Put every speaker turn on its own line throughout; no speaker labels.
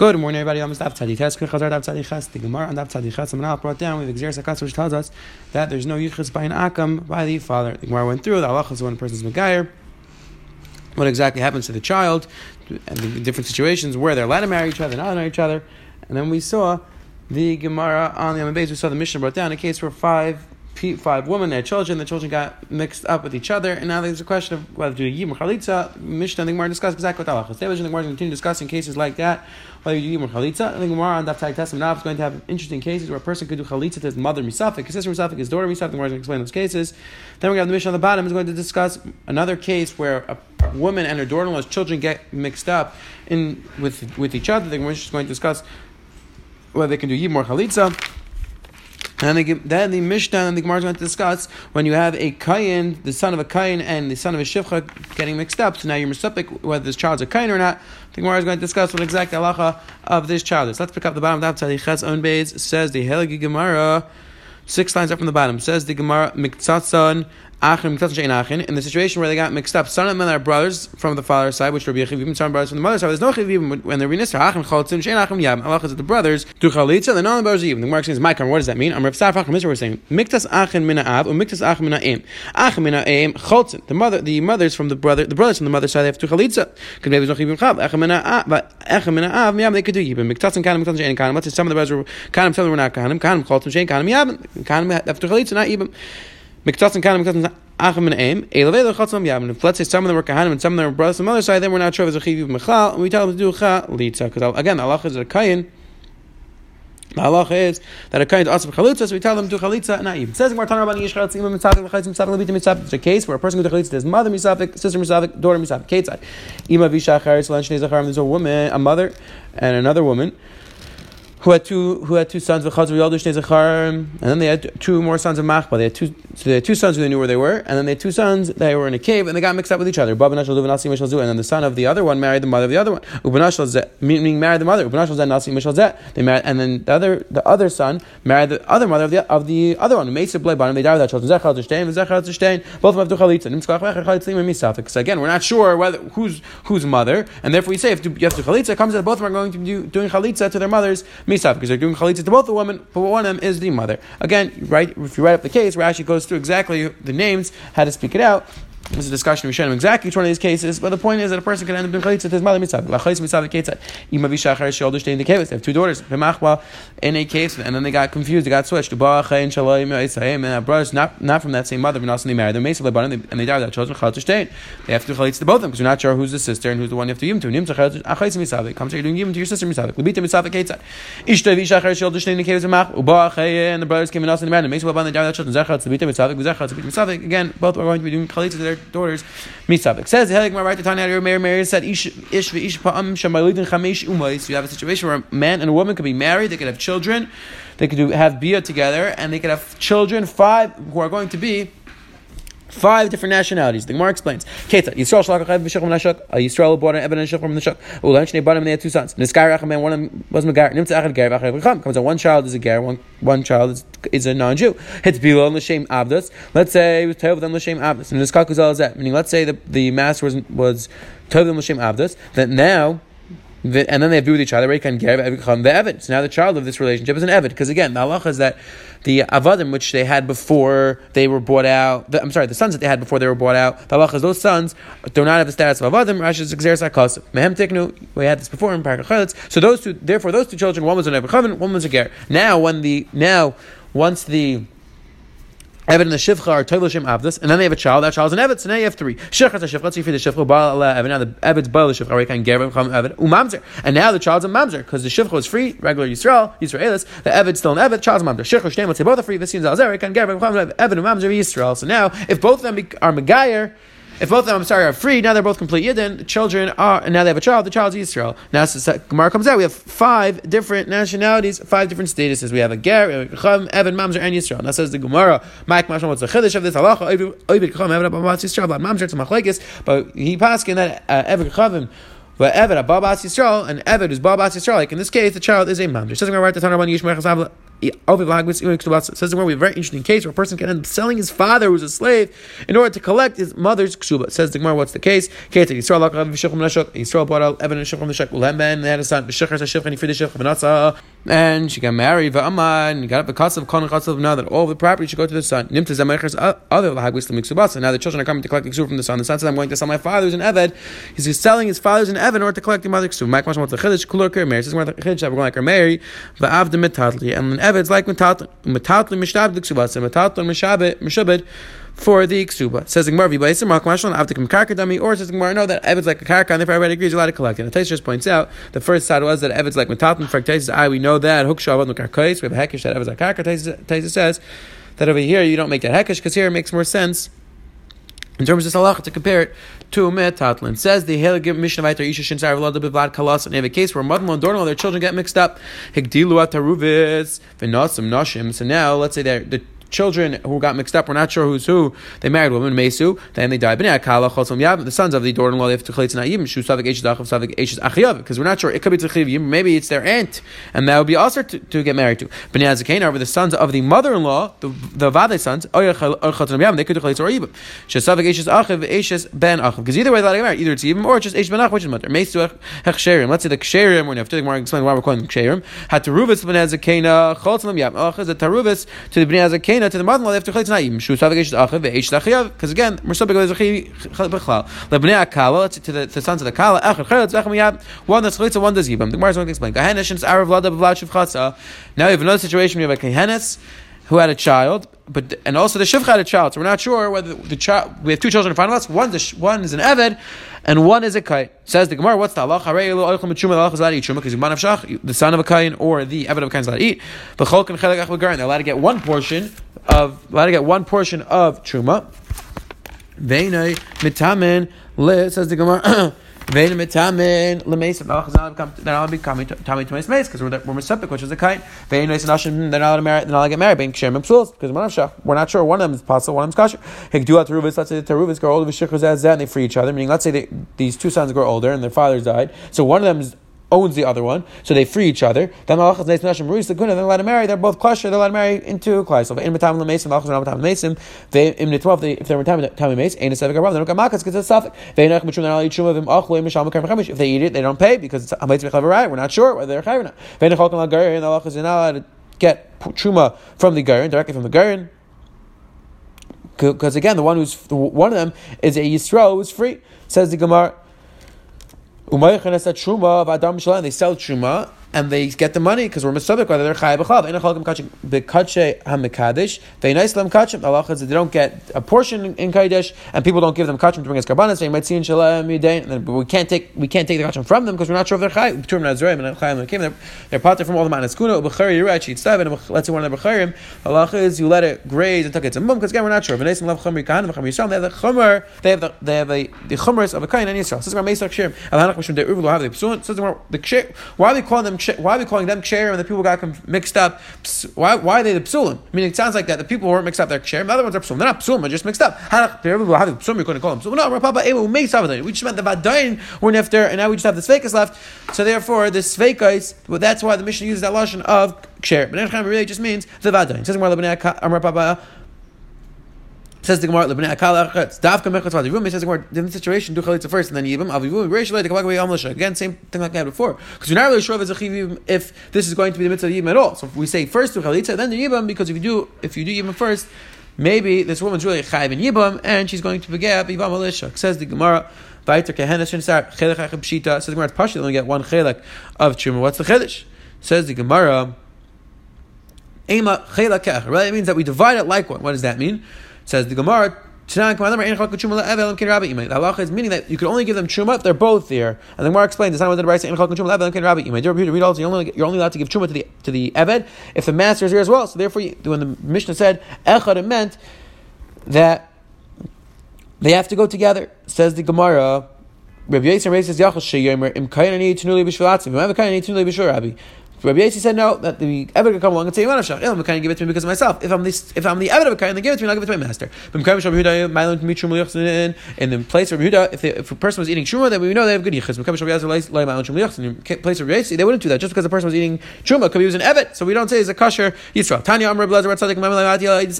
Good morning, everybody. I'm Daf Tzadi Ches. Chazar Daf Tzadi Ches. The Gemara on Daf Tzadi Ches. I'm brought down. We have Xeris Akatz, which tells us that there's no yichus by an akam by the father. The Gemara went through the halachas when a person's megayer. What exactly happens to the child, and the different situations where they're allowed to marry each other, not marry each other, and then we saw the Gemara on the amud beis. We saw the Mishnah brought down a case where five five women, their children, the children got mixed up with each other, and now there's a question of whether to do yibum chalitza. Mishnah Gemara discuss exactly what halachas. The Gemara continue discussing cases like that, whether you do yibum chalitza. And the Gemara on Daf Testament now is going to have interesting cases where a person could do chalitza to his mother misafik, his sister misafik, his daughter misafik. The is going to explain those cases. Then we have the Mishnah on the bottom is going to discuss another case where a woman and her daughter-in-law's children get mixed up in with with each other. The Gemara is going to discuss whether they can do yibum chalitza. And then the Mishnah and the Gemara is going to discuss when you have a Kayin, the son of a Kayin, and the son of a Shivcha getting mixed up. So now you're Mesupik whether this child's a Kayin or not. The Gemara is going to discuss what exact halacha of this child is. Let's pick up the bottom of the Tzadichet's own base. Says the Helgi Gemara, six lines up from the bottom. Says the Gemara, Miktsatson In the situation where they got mixed up, son and mother are brothers from the father's side, which are Chivim, son brothers from the mother's side. There's no Chivim when they're Renisra. Achim Chaltzim, Shein Achim Yam. Allah is the brothers, do Chalitza, the non brothers even. The Mark says, My what does that mean? I'm Rav Saf Achim We're saying, Miktas Achim Mina Av, or Miktas Achim Mina Aim. Achim Mina Aim, Chaltzim. The mother, the mothers from the brother, the brothers from the mother's side, they have to Chalitza. Because maybe there's no Chivim Chav. Achim Mina Av, but Achim Mina Av, Yam, they could do Yibim. Miktas and Kanim, Miktas and Kanim. Let's say some of the brothers were Kanim, some of them were not Kanim. Kanim, Chaltzim, Shein Kanim, Yam. Kanim have to Chalitza, not Yibim. And and and let's say some of them were Kahanim and some of them were brothers from the other side, then we're not sure if it's a Chiv Mechal, and we tell them to do Chalitza. Because uh, again, the Allah is a Kayin. The halacha is that a kain to asaf chalitza, so we tell them to chalitza not even. It says in Martan Rabban Yishchal Tzimah Mitzavik L'chalitza Mitzavik Levita Mitzavik. It's a case where a person goes to chalitza his mother Mitzavik, sister Mitzavik, daughter Mitzavik. Ketzai. Ima Vishachar Yitzlan Shnei Zachar. There's a woman, a mother, and another woman who had two who had two sons of and then they had two more sons of Machba. They had two so they had two sons who they knew where they were, and then they had two sons that were in a cave and they got mixed up with each other. And then the son of the other one married the mother of the other one. Meaning married the mother. They married and then the other the other son married the other mother of the of the other one. They died without children. Both of them have to Because again, we're not sure whether who's whose mother, and therefore we say if you have to chalitza, it comes that both of them are going to be doing chalitza to their mothers Misav, because they're doing chalitza to both the women, but one of them is the mother. Again, right? If you write up the case, Rashi goes through exactly the names, how to speak it out. There's a discussion of Rishonim exactly each one of these cases, but the point is that a person can end up doing chalitza to his mother mitzvah. Lachayis mitzvah ketzad. Ima v'shachar she'older stay in the cave. They have two daughters. B'machwa in a case, and then they got confused. They got switched. To Ba'achay and shalayim and have brothers not not from that same mother, but also they married. They're basically and they died without children. Chalitza stay. They have to chalitza to both of them because you're not sure who's the sister and who's the one you have to yim to. Nim tzachayis mitzvah. Comes you're doing yim to your sister mitzvah. Lebita mitzvah ketzad. Ishta v'shachar she'older stay in the and the brothers came and also they married. Basically, they died without children. Again, both are going to be doing chalitza their daughters. Mitzvah. Says Helik right to Tanya Meir Meir said ish ish v'ish pa'am shamalidin. You have a situation where a man and a woman could be married. They could have children. They could have beer together, and they could have children. Five who are going to be Five different nationalities. The Gemara explains. Ketzat Yisrael shalach achav v'shachim nashak. Uh, Yisrael brought an Eben and Shachim from the Shach. Ulan shnei banim. They had two sons. Niskar racham man. One of them was Megar. Nimtza achad ger v'achav v'cham. Comes out one child is a ger. One one child is, is a non-Jew. Hits bilo l'shem avdus. Let's say was tov them l'shem avdus. And niskar kuzal that. Meaning, let's say the the master was was tov them l'shem avdus. That now and then they have to do with each other. the So now the child of this relationship is an Evid. Because again, the halacha is that the Avadim, which they had before they were brought out, the, I'm sorry, the sons that they had before they were brought out, the halacha is those sons do not have the status of Avadim. Mehem Tiknu, we had this before in Parakach So those two, therefore, those two children, one was an Evid one was a Ger. Now, when the, now, once the, Evid and the Shivcha are Toiv L'Shem Avdus, and then they have a child. That child is an Evid, so now you have three. A Shivcha, for the Shivcha, Baal Evid. Now the Evid's Baal the Shivcha, Rekan can Cham Evid, Umamzer. And now the child's a Mamzer, because the Shivcha is free, regular Yisrael, Yisraelis, the Evid's still an Evid, child's Mamzer. Shivcha, Shneim, let's say both are free, this seems Alzer, Rekan Gerem Cham Evid, Umamzer, Yisrael. So now, if both of them are Megayer, if both of them, I'm sorry, are free, now they're both complete Yidden. The children are, and now they have a child. The child's Israel. Now so, Gemara comes out. We have five different nationalities, five different statuses. We have a Ger, a Chum, Evan, Mamzer, and Yisrael. Now says the Gemara. Mike Mashal, what's the chiddush of this halacha? Oibid Chum, Evan, Ababat Yisrael, Mamzer, it's machlekes. But he in that uh, Evan Chavim. But Evan, a Yisrael, and Evan is Babas Yisrael. Like in this case, the child is a Mamzer. Says Gemara right to Tanarban Yishmer Says the word we have a very interesting case where a person can end up selling his father who's a slave in order to collect his mother's ksuba. Says the Gemara, what's the case? Yisrael bought out Evan and Shech from the Shech and they had a son, and he freed the Shech and she got married, and got up a cost of kon of now that all the property should go to the son. Nimta zamechers uh, other lahagwis lemixubasa. Now the children are coming to collect the from the son. The son says, "I'm going to sell my father's an eved." He's selling his father's an eved in order to collect the mother's ksuba. My question: What's the chiddush? Kulor kermer. Says the we're the and an eved's like metatli metatli mishtab the ksubasa metatli mishabed mishabed for the ksuba. Says the Gemara, "V'baisim makmashon avtikim karka dami," or says the Gemara, "No, that Evid's like a karka, and therefore everybody agrees you're allowed to collect it." And Tais just points out the first side was that Evid's like metatim. For Tais, I we know that hukshav karkais. We have a hekish that Evid's like karka. Tais says that over here you don't make that hekish because here it makes more sense in terms of halacha to compare it to metatlin. Says the Helig Mishnah Vayter Isha Shin Sar Vlad Bivlad Kalas, and they have a case where mother and daughter-in-law, their children get mixed up. Higdilu Ataruvis, Vinasim Nashim. So now, let's say they're the children who got mixed up. We're not sure who's who. They married women, Mesu, then they died. The sons of the daughter-in-law, they have to na'im, shu because we're not sure. It could be tzachivim, maybe it's their aunt, and that would be also to, to get married to. Azakain are the sons of the mother-in-law, the, the vade sons, they could do chalitz or yibim. Because either way, they get married. Either it's yibim or it's just eshes ben which is mother. Mesu hechsherim. Let's say the ksherim, we're going to have to explain why we're calling them ksherim. Had teruvus bnei Azakain, chaltz lam yam. Ach is a teruvus to the bnei Azakain, to the mother-in-law, they have to because again, we're still because lebnei akala to the, the sons of the kala. One that's chalitza, one does yibam. The Gemara is going to explain. Kahenesh and arav. Now we have another situation. We have a kahenes who had a child, but and also the shivcha had a child. So we're not sure whether the child. We have two children in front of us. One, one is an eved, and one is a kite. Says the Gemara, what's the Allah? Because the son of a kain or the eved of a kain is allowed to eat. But they're allowed to get one portion of allowed to get one portion of truma. Veinai mitamin le says the Gemara. Vein mitamin lemesim. They're not becoming tummy to mace because we're we're septic, which is a kite. Vein nice nashim. They're not allowed to marry. They're not get married. Being kshem psuls because we're not We're not sure. One of them is possible. One of them is kasher. Hikduat teruvis. Let's say the teruvis grow older. V'shichus and they free each other. Meaning, let's say they, these two sons grow older and their fathers died. So one of them is owns the other one, so they free each other. Then malachas neis nashim ruis the they're allowed to marry. They're both kosher. They're allowed to marry into klai. In matam lemesim malachas not matam. They in twelve. If they're matam lemes, ain't a seven garam. They don't get makas because it's suffix. They not machum. They're mekar If they eat it, they don't pay because it's amayt mechaverai. We're not sure whether they're chayav or not. They not chalkan lagarin. The malachas are not allowed to get truma from the garin directly from the garin because again, the one who's one of them is a Yisrael who's free. Says the Gemara. Truma of Adam They sell Truma and they get the money because we're mistabik whether they're chayav b'chav. Ein achalkim kachim b'kadshe hamikadish. They nice them kachim. Allah says they don't get a portion in kaidish, and people don't give them kachim to bring us karbanas. They might see in shalom yudain, but we can't take we can't take the kachim from them because we're not sure if they're chayav. Turm nazroim and chayav came. They're they're potter from all the manas kuna ubechari yirach yitztav and let's say one of the becharim. Allah is you let it graze until it's a mum because again we're not sure. V'neisim lav chumri kahanim v'chumri yisrael. They have the chumr. They have the they have a, the chumras of a kain and yisrael. This is our meisach shirim. Allah mishum de urvul have the psuin. Says the why are they calling them why are we calling them ksherim and the people got mixed up? Why, why are they the psulim? I mean, it sounds like that the people weren't mixed up, they're ksherim. The other ones are psulim. They're not psulim, they're just mixed up. You're going to call them psulim. No. We just meant the vadayin were nifter, and now we just have the sveikas left. So therefore, the sveikas, well, that's why the mission uses that lashon of ksher. But really just means the vadayin. It says Says the Gemara, "Lebnei akal achetz davka mechatz v'adivum." He says the Gemara, this situation, do chalitza first and then yibam avivum. Reish leid kabak amlasha. Again, same thing like I had before, because you're not really sure if it's a chivim if this is going to be the mitzvah of yibam at all. So if we say first do chalitza, then the yibam, because if you do if you do yibam first, maybe this woman's really chayiv in yibam and she's going to forget yibam alisha. Says the Gemara. Vayter kehenes shin sar chelek achim pshita. Says the Gemara, it's partially only get one chelek of truma. What's the chiddush? Says the Gemara. Ema chelek Right? It means that we divide it like one. What does that mean? Says the Gemara, the halacha is meaning that you can only give them truma if they're both there. And the Gemara explains it's not whether the Brisa You're only you're only allowed to give truma to the to the eved if the master is here as well. So therefore, when the Mishnah said echad, it meant that they have to go together. Says the Gemara. Rabbi Yisrael. Im Kayanani Tunuli B'Shur Rabbi. Rabbi Yossi said no, that the Eved could come along and say, "Iman Shach, I'm kind give it to me because of myself. If I'm the if I'm the Eved of a kind, then give it to me, I'll give it to my master." In the place of Rabbi Yehuda, if, if a person was eating truma, then we know they have good yichus. In the place of Rabbi Yossi, they wouldn't do that just because the person was eating truma because he was an Evet. So we don't say he's a kosher Yisrael. Tanya Amr Tzaddik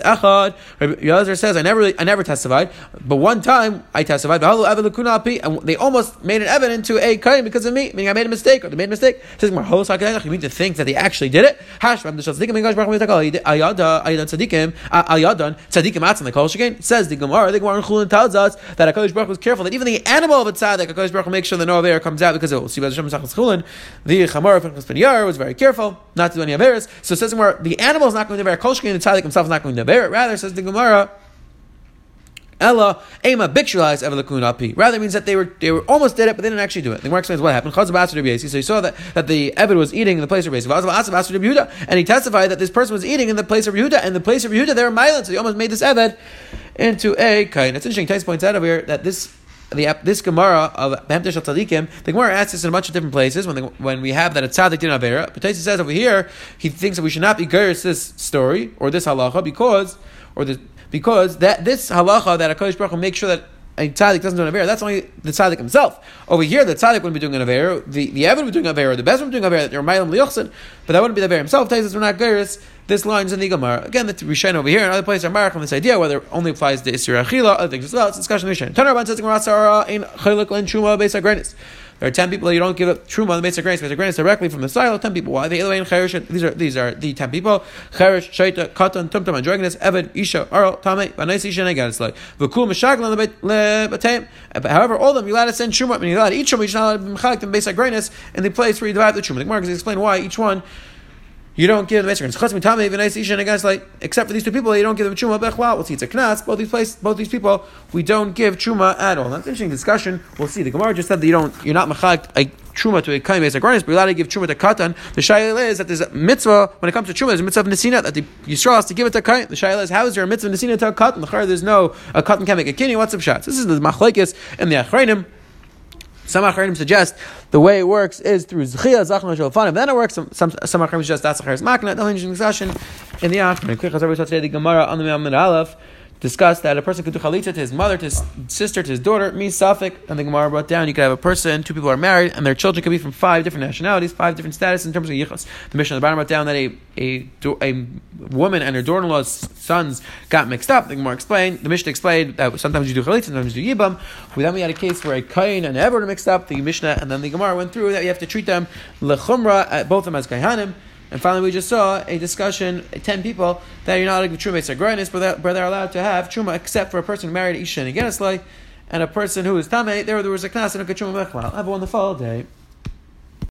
Echad. Rabbi says, I never I never testified, but one time I testified. And they almost made an Evet into a kain because of me, meaning I made a mistake or they made a mistake. Says Think that they actually did it? The the shekain says the Gemara the Gemara in Chulin tells us that Hakadosh Baruch was careful that even the animal of a tzaddik Hakadosh Baruch makes sure that no aver comes out because it will see by the Shem Chulin the Chamar of Chulin was very careful not to do any averis so it says the Gemara the animal is not going to bear kol the tzaddik himself is not going to bear it rather says the Gemara Ella ema bikshulais evelakun api. Rather means that they were they were almost did it, but they didn't actually do it. The Gemara explains what happened. So he saw that, that the Evid was eating in the place of Yehuda, and he testified that this person was eating in the place of Yehuda, and the place of Yehuda they were mild, so he almost made this Evid into a kain. It's interesting. Tais points out over here that this the this Gemara of Behemtesh Tzadikim, the Gemara asks this in a bunch of different places when when we have that a tzaddik didn't have. But Taisi says over here he thinks that we should not be gurs this story or this halacha because or the because that this halacha that a Baruch makes sure that a tzaddik doesn't do an aver. That's only the tzaddik himself. Over here, the tzaddik wouldn't be doing an aver. The the Evan would be doing an aver. The best would be doing an aver. They're mailam liyuchsin, but that wouldn't be the aver himself. Taisus we're not geiris. This line is in the Gemara. Again, the Rishon over here and other places are marked on this idea whether it only applies to Isra Achila, other things as well. It's a discussion of Rishon. Tanar Ban says Gemara Sarah in Chaylik Len Shuma Beis Agrenis. There are ten people that you don't give up truma the basic grains. Basic grains directly from the silo. Ten people. Why? The Elaine Cherish. These are these are the ten people. Cherish, Shaita, Katan, Tumtum, Androginus, Evan, Isha, Arl, Tame, Vanais, Isha, and Aganis. Like V'kul Meshaglan leBatem. However, all of them you allowed to send truma. I mean, you allowed to eat truma. You're not allowed to mechalik them basic grains in the place where you divide the truma. The Gemara explain why each one you don't give them like except for these two people, you don't give them Chuma Bechwal. We'll see it's a Knas. Both these places, both these people, we don't give Chuma at all. That's an interesting discussion. We'll see. The Gemara just said that you don't, you're not machak a Truma to a Kaim Esagranis, but you're allowed to give Truma to Katan. The Shaila is that there's a mitzvah, when it comes to Truma, there's a mitzvah of Nesina, that the Yisrael has to give it to Kaim. The Shaila is, how is there a mitzvah Nesina to a Katan? The There's no, a Katan can make a Kini. What's up shots? This is the Machlaikis and the Achrayim. Some Acharim suggest the way it works is through Zchia, Zachan, Shalfanim. Then it works. Some some, some Acharim suggest that's Acharis Makna. The interesting discussion in the Acharim. Quick, as saw today, the Gemara on the Mamad Aleph discussed that a person could do chalitza to his mother, to his sister, to his daughter, me, Suffolk, and the Gemara brought down, you could have a person, two people are married, and their children could be from five different nationalities, five different status in terms of yichus. The Mishnah on the bottom brought down that a, a, a woman and her daughter-in-law's sons got mixed up. The Gemara explained, the Mishnah explained that sometimes you do chalitza, sometimes you do yibam. We then we had a case where a kain and ever mixed up, the Mishnah, and then the Gemara went through that you have to treat them lechumra, uh, both of them as kaihanim, and finally, we just saw a discussion, 10 people, that you're not allowed to like truma sagranis, but they're allowed to have truma except for a person married Isha and Geneslai, and a person who is Tameh, there, there was a class in a truma mechlal. Have a wonderful day.